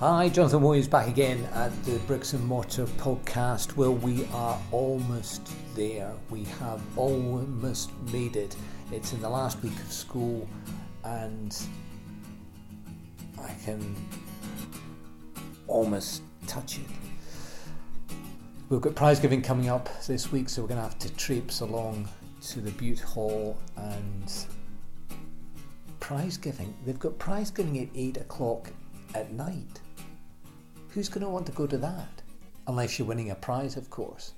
Hi, Jonathan Williams back again at the Bricks and Mortar podcast. Well, we are almost there. We have almost made it. It's in the last week of school, and I can almost touch it. We've got prize giving coming up this week, so we're going to have to traipse along to the Butte Hall and prize giving. They've got prize giving at 8 o'clock at night who's going to want to go to that? Unless you're winning a prize, of course.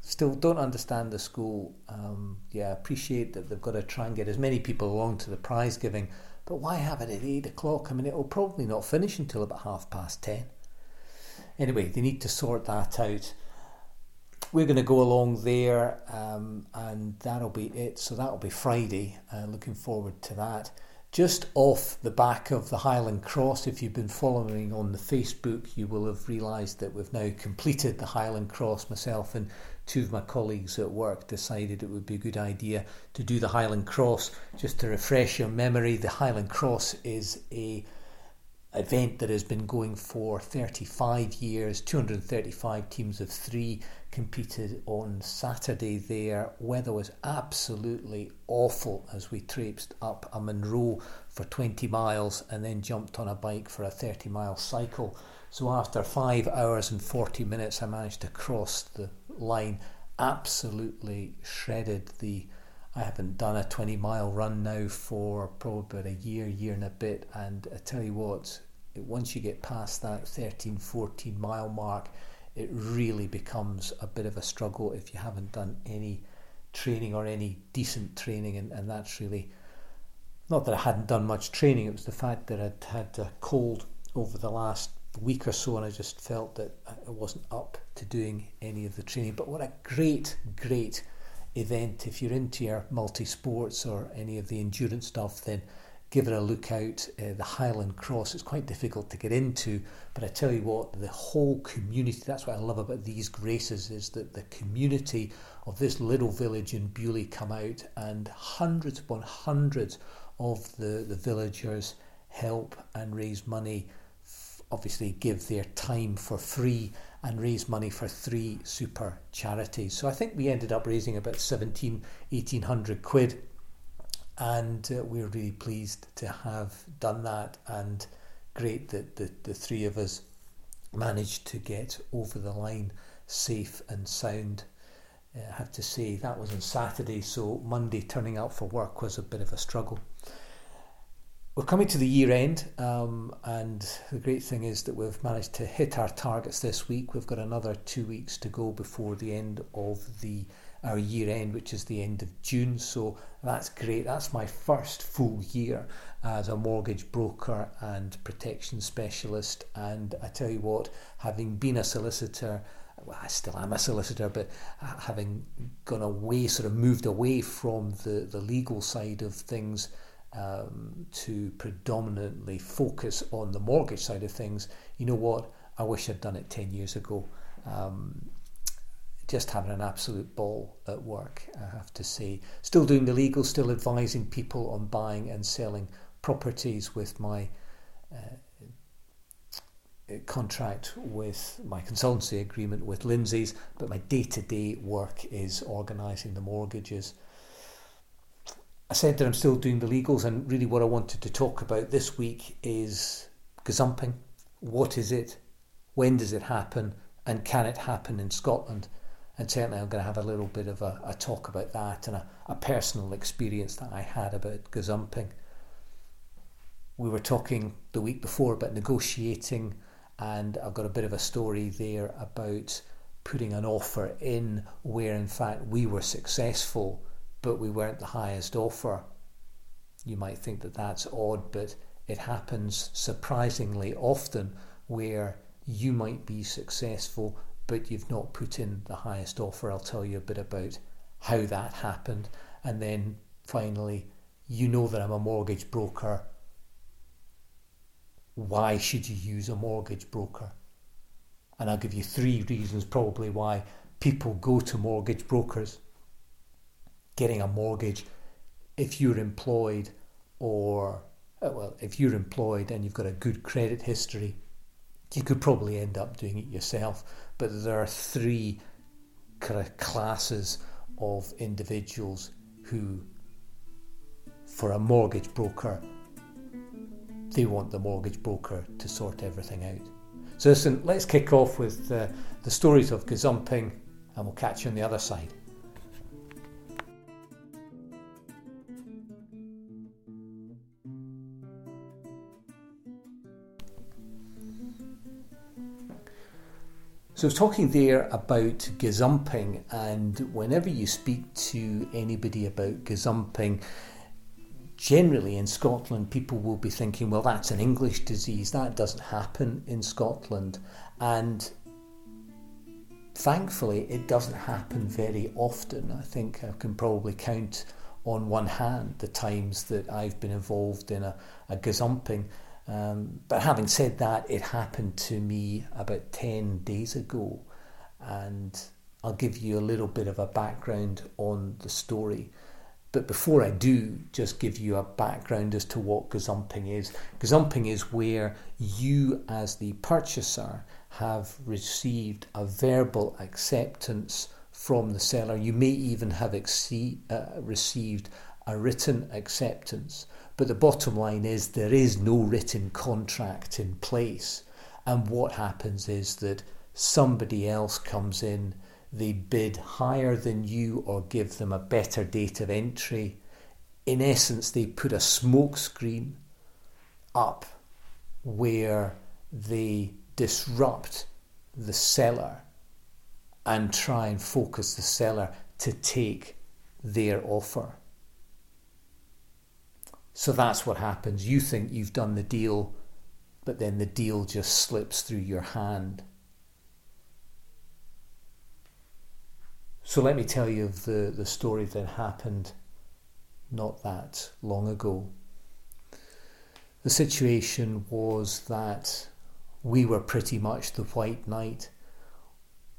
Still don't understand the school. Um, yeah, appreciate that they've got to try and get as many people along to the prize giving, but why have it at 8 o'clock? I mean, it will probably not finish until about half past 10. Anyway, they need to sort that out. We're going to go along there, um, and that'll be it. So that'll be Friday. Uh, looking forward to that just off the back of the Highland Cross. If you've been following on the Facebook, you will have realised that we've now completed the Highland Cross. Myself and two of my colleagues at work decided it would be a good idea to do the Highland Cross. Just to refresh your memory, the Highland Cross is a event that has been going for 35 years, 235 teams of three competed on Saturday there. Weather was absolutely awful as we traipsed up a Munro for 20 miles and then jumped on a bike for a 30 mile cycle. So after 5 hours and 40 minutes, I managed to cross the line absolutely shredded. The I haven't done a 20 mile run now for probably about a year, year and a bit. And I tell you what, once you get past that 13, 14 mile mark, it really becomes a bit of a struggle if you haven't done any training or any decent training. And, and that's really not that I hadn't done much training, it was the fact that I'd had a cold over the last week or so and I just felt that I wasn't up to doing any of the training. But what a great, great event. If you're into your multi sports or any of the endurance stuff, then give it a look out. Uh, the Highland Cross is quite difficult to get into, but I tell you what, the whole community, that's what I love about these races, is that the community of this little village in Beauly come out and hundreds upon hundreds of the, the villagers help and raise money, obviously give their time for free and raise money for three super charities. So I think we ended up raising about 17, 1800 quid and uh, we're really pleased to have done that and great that the, the three of us managed to get over the line safe and sound. Uh, I have to say that was on Saturday, so Monday turning out for work was a bit of a struggle. We're coming to the year end, um, and the great thing is that we've managed to hit our targets this week. We've got another two weeks to go before the end of the our year end, which is the end of June. So that's great. That's my first full year as a mortgage broker and protection specialist. And I tell you what, having been a solicitor, well, I still am a solicitor, but having gone away, sort of moved away from the, the legal side of things um, to predominantly focus on the mortgage side of things, you know what? I wish I'd done it 10 years ago. Um, just having an absolute ball at work, I have to say. Still doing the legal, still advising people on buying and selling properties with my uh, contract with my consultancy agreement with Lindsay's, but my day to day work is organising the mortgages. I said that I'm still doing the legals, and really what I wanted to talk about this week is gazumping. What is it? When does it happen? And can it happen in Scotland? And certainly I'm going to have a little bit of a, a talk about that and a, a, personal experience that I had about gazumping. We were talking the week before about negotiating, and I've got a bit of a story there about putting an offer in where, in fact, we were successful, but we weren't the highest offer. You might think that that's odd, but it happens surprisingly often where you might be successful but you've not put in the highest offer. I'll tell you a bit about how that happened. And then finally, you know that I'm a mortgage broker. Why should you use a mortgage broker? And I'll give you three reasons probably why people go to mortgage brokers getting a mortgage if you're employed or uh, well if you're employed and you've got a good credit history you could probably end up doing it yourself but there are three kind of classes of individuals who for a mortgage broker they want the mortgage broker to sort everything out. So listen let's kick off with uh, the stories of gazumping and we'll catch you on the other side So I was talking there about gazumping, and whenever you speak to anybody about gazumping, generally in Scotland, people will be thinking, well, that's an English disease. That doesn't happen in Scotland. And thankfully, it doesn't happen very often. I think I can probably count on one hand the times that I've been involved in a, a gazumping. Um, but having said that, it happened to me about 10 days ago, and I'll give you a little bit of a background on the story. But before I do, just give you a background as to what gazumping is. Gazumping is where you, as the purchaser, have received a verbal acceptance from the seller. You may even have uh, received a written acceptance. But the bottom line is there is no written contract in place. And what happens is that somebody else comes in, they bid higher than you or give them a better date of entry. In essence, they put a smokescreen up where they disrupt the seller and try and focus the seller to take their offer. So that's what happens. You think you've done the deal, but then the deal just slips through your hand. So let me tell you of the, the story that happened not that long ago. The situation was that we were pretty much the white knight.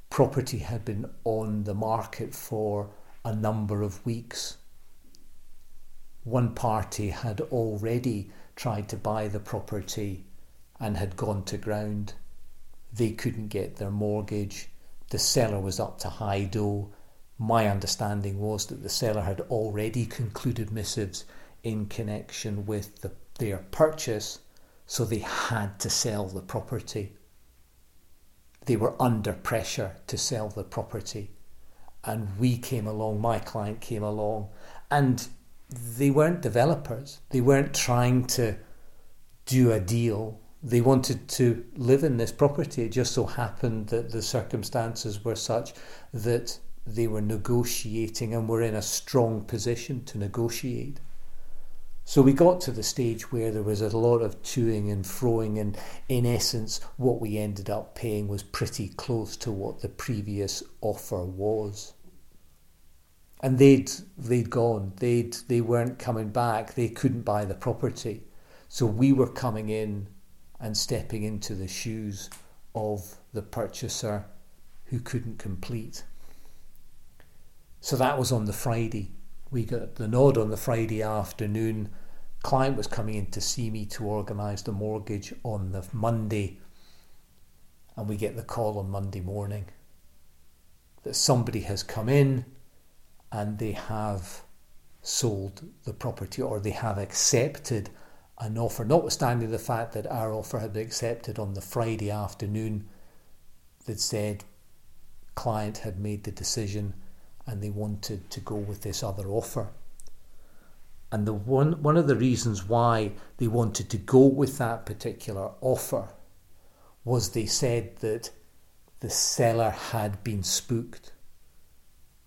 Property had been on the market for a number of weeks one party had already tried to buy the property and had gone to ground. They couldn't get their mortgage. The seller was up to high dough. My understanding was that the seller had already concluded missives in connection with the, their purchase, so they had to sell the property. They were under pressure to sell the property. And we came along, my client came along, and they weren't developers. They weren't trying to do a deal. They wanted to live in this property. It just so happened that the circumstances were such that they were negotiating and were in a strong position to negotiate. So we got to the stage where there was a lot of toing and froing, and in essence, what we ended up paying was pretty close to what the previous offer was and they'd they'd gone. They'd they weren't coming back. They couldn't buy the property, so we were coming in and stepping into the shoes of the purchaser who couldn't complete. So that was on the Friday. We got the nod on the Friday afternoon. Client was coming in to see me to organise the mortgage on the Monday, and we get the call on Monday morning that somebody has come in and they have sold the property or they have accepted an offer, notwithstanding the fact that our offer had been accepted on the Friday afternoon that said client had made the decision and they wanted to go with this other offer. And the one one of the reasons why they wanted to go with that particular offer was they said that the seller had been spooked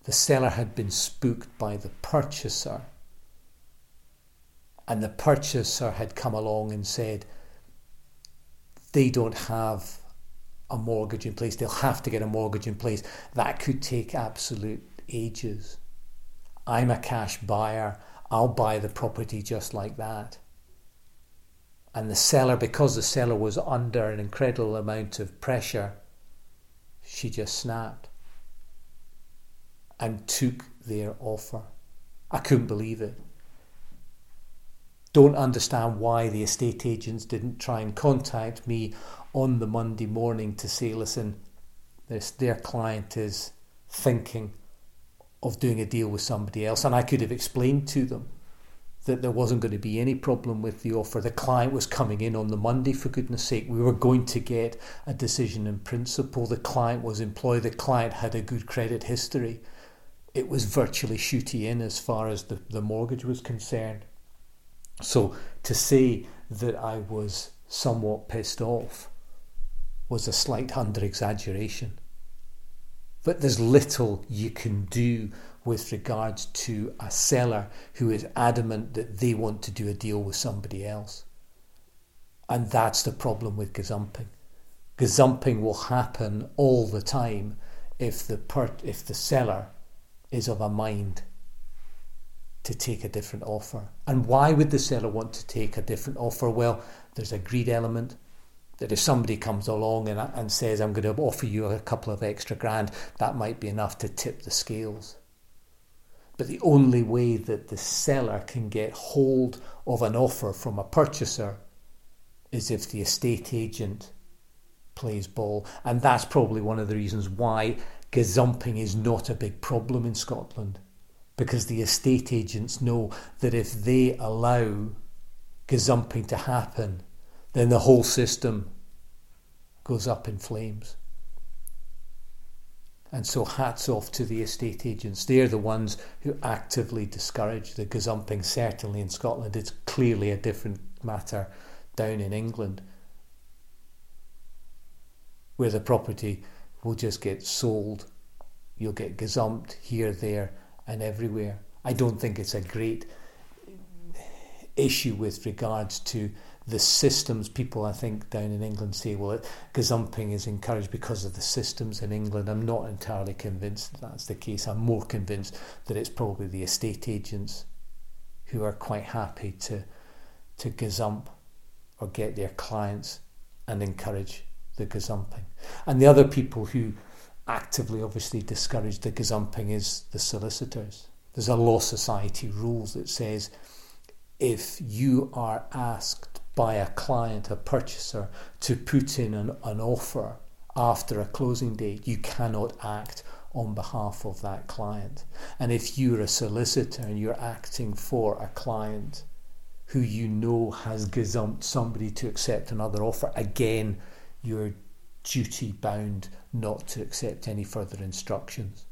the seller had been spooked by the purchaser. And the purchaser had come along and said, they don't have a mortgage in place, they'll have to get a mortgage in place. That could take absolute ages. I'm a cash buyer, I'll buy the property just like that. And the seller, because the seller was under an incredible amount of pressure, she just snapped and took their offer. I couldn't believe it. Don't understand why the estate agents didn't try and contact me on the Monday morning to say, listen, this, their client is thinking of doing a deal with somebody else. And I could have explained to them that there wasn't going to be any problem with the offer. The client was coming in on the Monday, for goodness sake. We were going to get a decision in principle. The client was employed, the client had a good credit history. It was virtually shooty in as far as the, the mortgage was concerned. So to say that I was somewhat pissed off was a slight under exaggeration. But there's little you can do with regards to a seller who is adamant that they want to do a deal with somebody else. And that's the problem with gazumping. Gazumping will happen all the time if the per- if the seller is of a mind to take a different offer. And why would the seller want to take a different offer? Well, there's a greed element that if somebody comes along and, and says, I'm going to offer you a couple of extra grand, that might be enough to tip the scales. But the only way that the seller can get hold of an offer from a purchaser is if the estate agent plays ball. And that's probably one of the reasons why gazumping is not a big problem in Scotland. Because the estate agents know that if they allow gazumping to happen, then the whole system goes up in flames. And so, hats off to the estate agents. They're the ones who actively discourage the gazumping, certainly in Scotland. It's clearly a different matter down in England, where the property will just get sold. You'll get gazumped here, there, and everywhere. I don't think it's a great issue with regards to the systems. People, I think, down in England say, well, gazumping is encouraged because of the systems in England. I'm not entirely convinced that that's the case. I'm more convinced that it's probably the estate agents who are quite happy to to gazump or get their clients and encourage the gazumping. And the other people who actively obviously discourage the gazumping is the solicitors. There's a law society rules that says if you are asked by a client, a purchaser, to put in an, an offer after a closing date, you cannot act on behalf of that client. And if you're a solicitor and you're acting for a client who you know has gazumped somebody to accept another offer, again, you're duty bound not to accept any further instructions.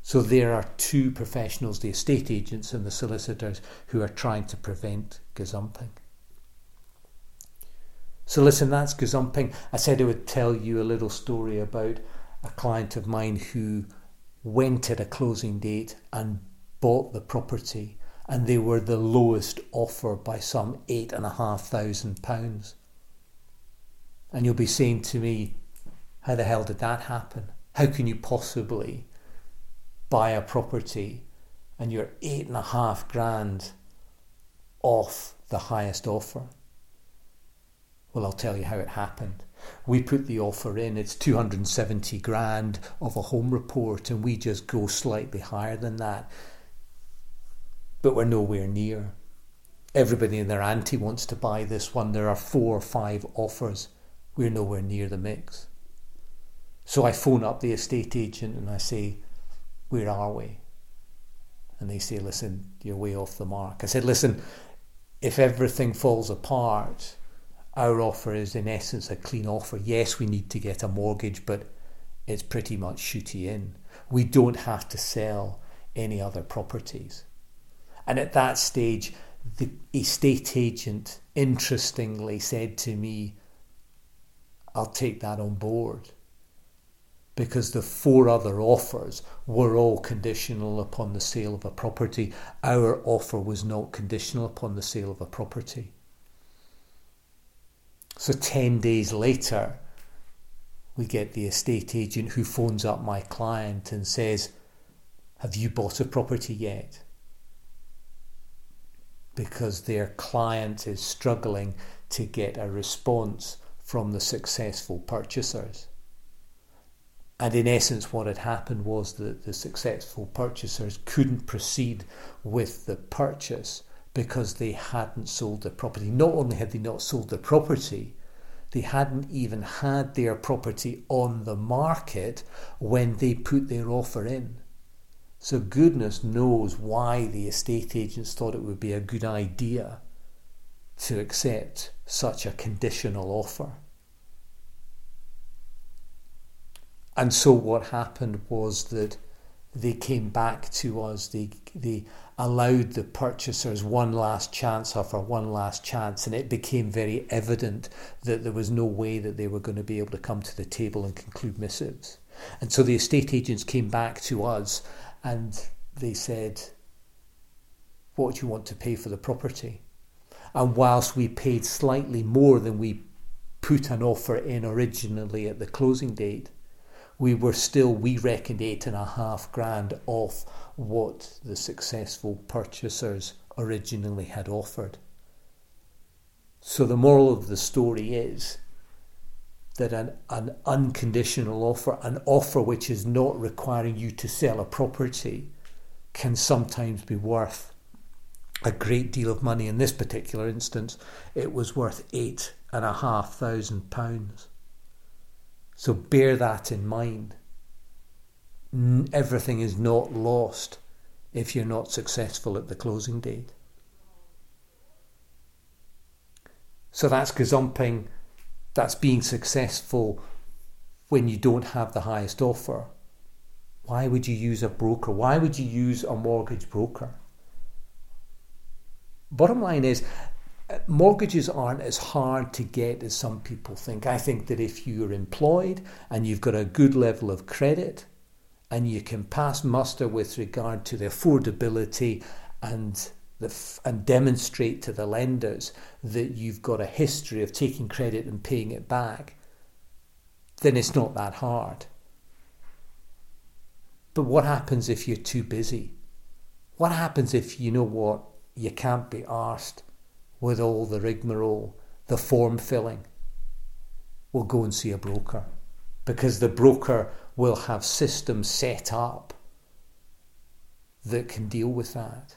So there are two professionals, the estate agents and the solicitors, who are trying to prevent gazumping. So listen, that's gazumping. I said I would tell you a little story about a client of mine who went at a closing date and bought the property and they were the lowest offer by some eight and a half thousand pounds. And you'll be saying to me, how the hell did that happen? How can you possibly buy a property and you're eight and a half grand off the highest offer? Well, I'll tell you how it happened. We put the offer in, it's 270 grand of a home report, and we just go slightly higher than that. But we're nowhere near. Everybody and their auntie wants to buy this one. There are four or five offers. We're nowhere near the mix. So I phone up the estate agent and I say, Where are we? And they say, Listen, you're way off the mark. I said, Listen, if everything falls apart, our offer is in essence a clean offer. Yes, we need to get a mortgage, but it's pretty much shooty in. We don't have to sell any other properties. And at that stage, the estate agent interestingly said to me, I'll take that on board because the four other offers were all conditional upon the sale of a property. Our offer was not conditional upon the sale of a property. So 10 days later, we get the estate agent who phones up my client and says, Have you bought a property yet? Because their client is struggling to get a response from the successful purchasers. And in essence, what had happened was that the successful purchasers couldn't proceed with the purchase because they hadn't sold the property. Not only had they not sold the property, they hadn't even had their property on the market when they put their offer in. So goodness knows why the estate agents thought it would be a good idea to accept such a conditional offer. And so what happened was that they came back to us. They they allowed the purchasers one last chance offer one last chance, and it became very evident that there was no way that they were going to be able to come to the table and conclude missives. And so the estate agents came back to us and they said, What do you want to pay for the property? And whilst we paid slightly more than we put an offer in originally at the closing date, we were still, we reckoned eight and a half grand off what the successful purchasers originally had offered. So the moral of the story is that an, an unconditional offer, an offer which is not requiring you to sell a property, can sometimes be worth a great deal of money. In this particular instance, it was worth eight and a half thousand pounds. So bear that in mind. Everything is not lost if you're not successful at the closing date. So that's gazumping that's being successful when you don't have the highest offer. Why would you use a broker? Why would you use a mortgage broker? Bottom line is, mortgages aren't as hard to get as some people think. I think that if you're employed and you've got a good level of credit and you can pass muster with regard to the affordability and the, and demonstrate to the lenders that you've got a history of taking credit and paying it back, then it's not that hard. But what happens if you're too busy? What happens if you know what? You can't be asked with all the rigmarole, the form filling. We'll go and see a broker because the broker will have systems set up that can deal with that.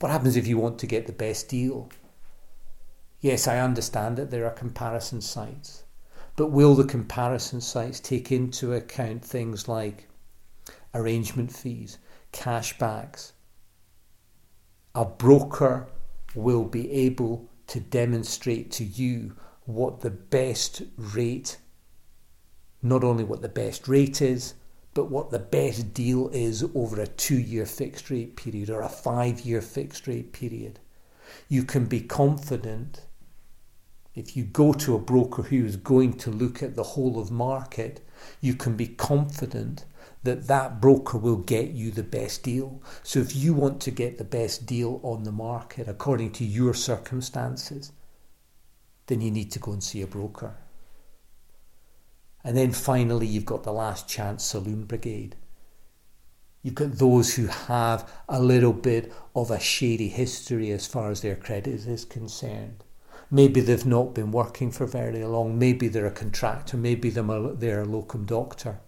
What happens if you want to get the best deal? Yes, I understand that there are comparison sites, but will the comparison sites take into account things like arrangement fees, cashbacks? A broker will be able to demonstrate to you what the best rate, not only what the best rate is, but what the best deal is over a two year fixed rate period or a five year fixed rate period. You can be confident if you go to a broker who is going to look at the whole of market, you can be confident that that broker will get you the best deal. So if you want to get the best deal on the market according to your circumstances, then you need to go and see a broker. And then finally, you've got the last chance saloon brigade. You've got those who have a little bit of a shady history as far as their credit is concerned. Maybe they've not been working for very long. Maybe they're a contractor. Maybe they're a locum doctor.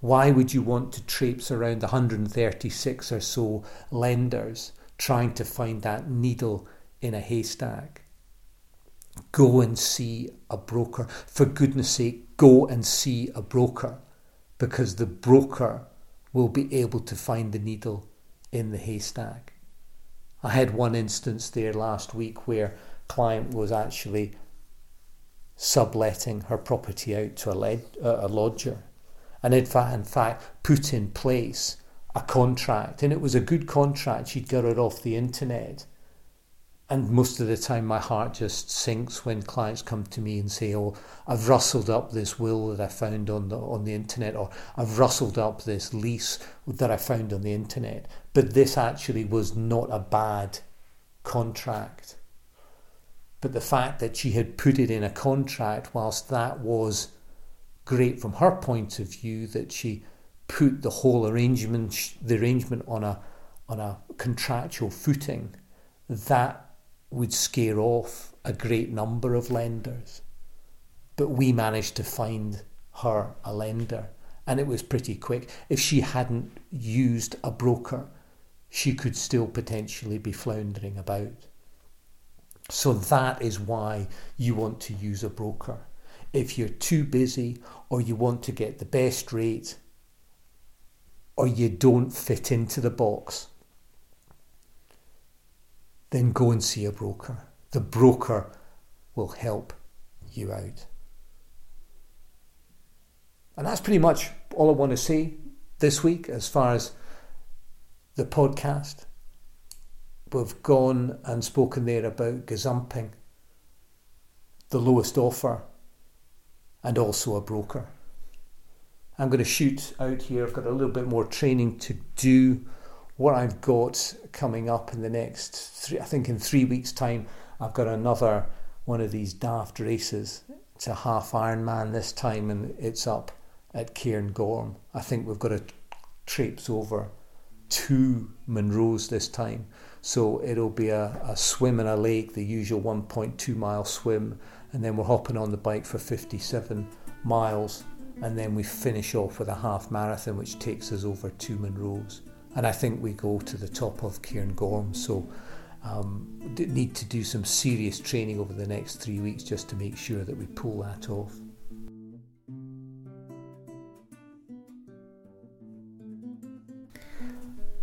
Why would you want to traipse around 136 or so lenders trying to find that needle in a haystack? Go and see a broker. For goodness sake, go and see a broker because the broker will be able to find the needle in the haystack. I had one instance there last week where a client was actually subletting her property out to a, led, uh, a lodger and fact, in fact put in place a contract. And it was a good contract. She'd got it off the internet. And most of the time my heart just sinks when clients come to me and say oh i've rustled up this will that i found on the on the internet or i've rustled up this lease that i found on the internet. But this actually was not a bad contract. But the fact that she had put it in a contract whilst that was great from her point of view that she put the whole arrangement the arrangement on a on a contractual footing that would scare off a great number of lenders. but we managed to find her a lender and it was pretty quick. If she hadn't used a broker, she could still potentially be floundering about. So that is why you want to use a broker. If you're too busy or you want to get the best rate or you don't fit into the box, then go and see a broker. The broker will help you out. And that's pretty much all I want to say this week as far as the podcast. We've gone and spoken there about gazumping, the lowest offer, and also a broker. I'm going to shoot out here. I've got a little bit more training to do. What I've got coming up in the next three, I think in three weeks' time, I've got another one of these daft races. It's a half Ironman this time, and it's up at Cairngorm. I think we've got to traipse over two Munros this time. So it'll be a, a swim in a lake, the usual 1.2 mile swim, and then we're hopping on the bike for 57 miles, and then we finish off with a half marathon, which takes us over two Munros. And I think we go to the top of Cairngorm. So um, need to do some serious training over the next three weeks just to make sure that we pull that off.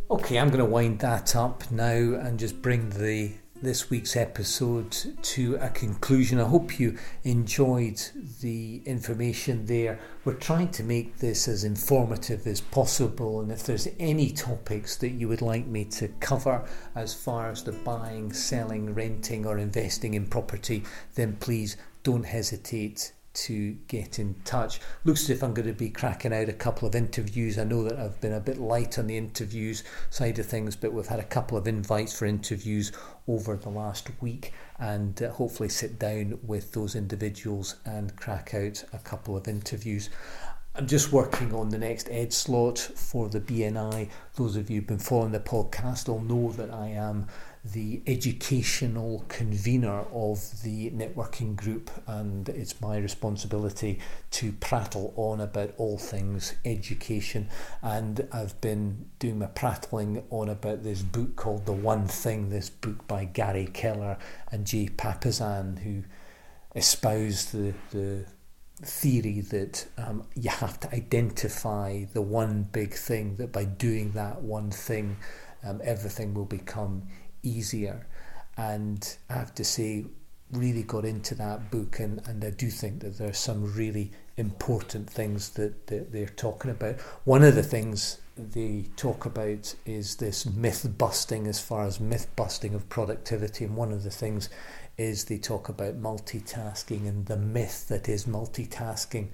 Okay, I'm going to wind that up now and just bring the this week's episode to a conclusion. I hope you enjoyed the information there. We're trying to make this as informative as possible, and if there's any topics that you would like me to cover as far as the buying, selling, renting, or investing in property, then please don't hesitate to get in touch. Looks as if I'm going to be cracking out a couple of interviews. I know that I've been a bit light on the interviews side of things, but we've had a couple of invites for interviews over the last week and uh, hopefully sit down with those individuals and crack out a couple of interviews. I'm just working on the next ed slot for the BNI. Those of you who've been following the podcast will know that I am the educational convener of the networking group, and it's my responsibility to prattle on about all things education. And I've been doing my prattling on about this book called The One Thing, this book by Gary Keller and Jay Papasan, who espoused the, the theory that um, you have to identify the one big thing, that by doing that one thing, um, everything will become easier. And I have to say, really got into that book, and, and I do think that there are some really important things that, that they're talking about. One of the things they talk about is this myth busting as far as myth busting of productivity, and one of the things is they talk about multitasking and the myth that is multitasking.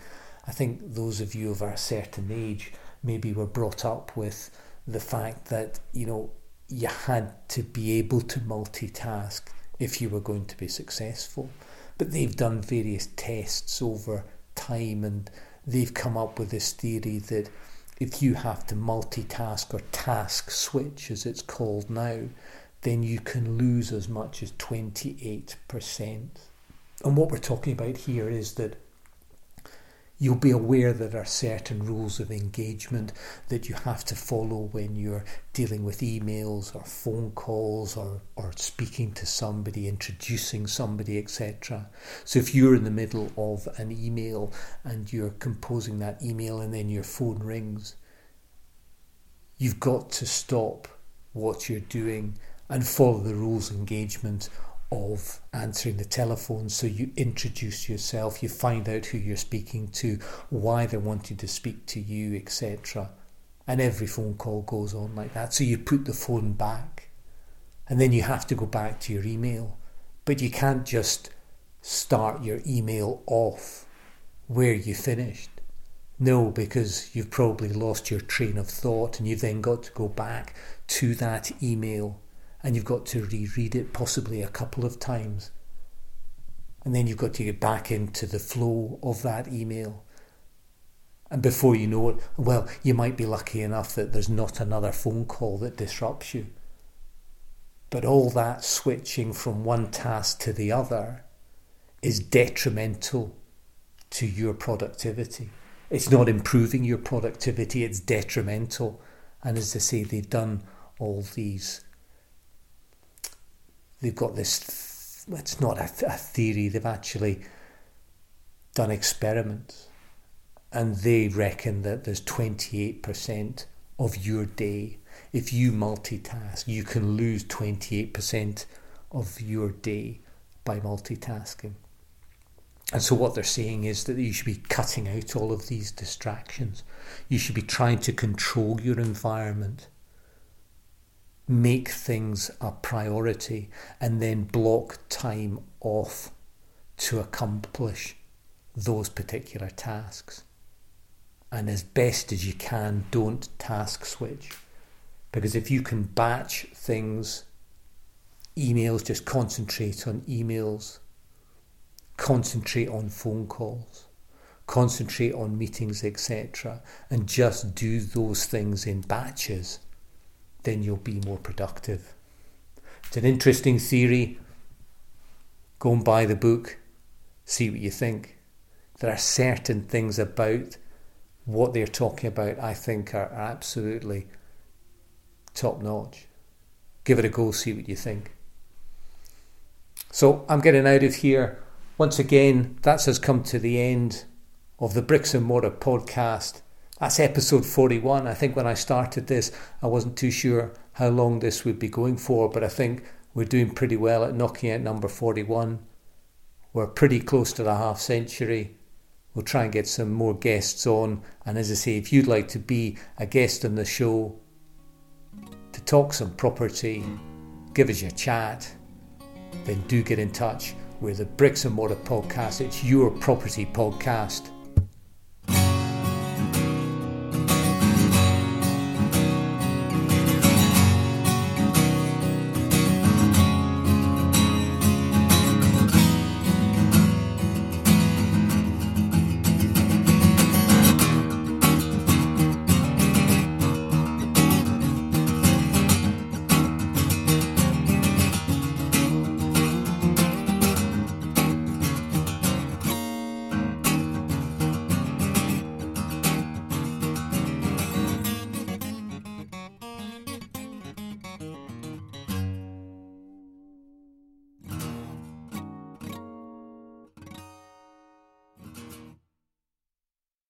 I think those of you of a certain age maybe were brought up with the fact that, you know, you had to be able to multitask if you were going to be successful. But they've done various tests over time and they've come up with this theory that if you have to multitask or task switch, as it's called now, then you can lose as much as 28%. And what we're talking about here is that You'll be aware that there are certain rules of engagement that you have to follow when you're dealing with emails or phone calls or, or speaking to somebody, introducing somebody, etc. So if you're in the middle of an email and you're composing that email and then your phone rings, you've got to stop what you're doing and follow the rules of engagement of answering the telephone. So you introduce yourself, you find out who you're speaking to, why they're wanting to speak to you, etc. And every phone call goes on like that. So you put the phone back and then you have to go back to your email. But you can't just start your email off where you finished. No, because you've probably lost your train of thought and you've then got to go back to that email and you've got to reread it possibly a couple of times. And then you've got to get back into the flow of that email. And before you know it, well, you might be lucky enough that there's not another phone call that disrupts you. But all that switching from one task to the other is detrimental to your productivity. It's not improving your productivity, it's detrimental. And as I say, they've done all these, they've got this, it's not a, a theory, they've actually done experiments. And they reckon that there's 28% of your day. If you multitask, you can lose 28% of your day by multitasking. And so, what they're saying is that you should be cutting out all of these distractions. You should be trying to control your environment, make things a priority, and then block time off to accomplish those particular tasks. And as best as you can, don't task switch. Because if you can batch things, emails, just concentrate on emails concentrate on phone calls, concentrate on meetings, etc., and just do those things in batches, then you'll be more productive. It's an interesting theory. Go and buy the book, see what you think. There are certain things about what they're talking about I think are absolutely top notch. Give it a go, see what you think. So I'm getting out of here once again, that's us come to the end of the Bricks and Mortar podcast. That's episode 41. I think when I started this, I wasn't too sure how long this would be going for, but I think we're doing pretty well at knocking out number 41. We're pretty close to the half century. We'll try and get some more guests on. And as I say, if you'd like to be a guest on the show, to talk some property, give us your chat, then do get in touch. We're the Bricks and Mortar Podcast. It's your property podcast.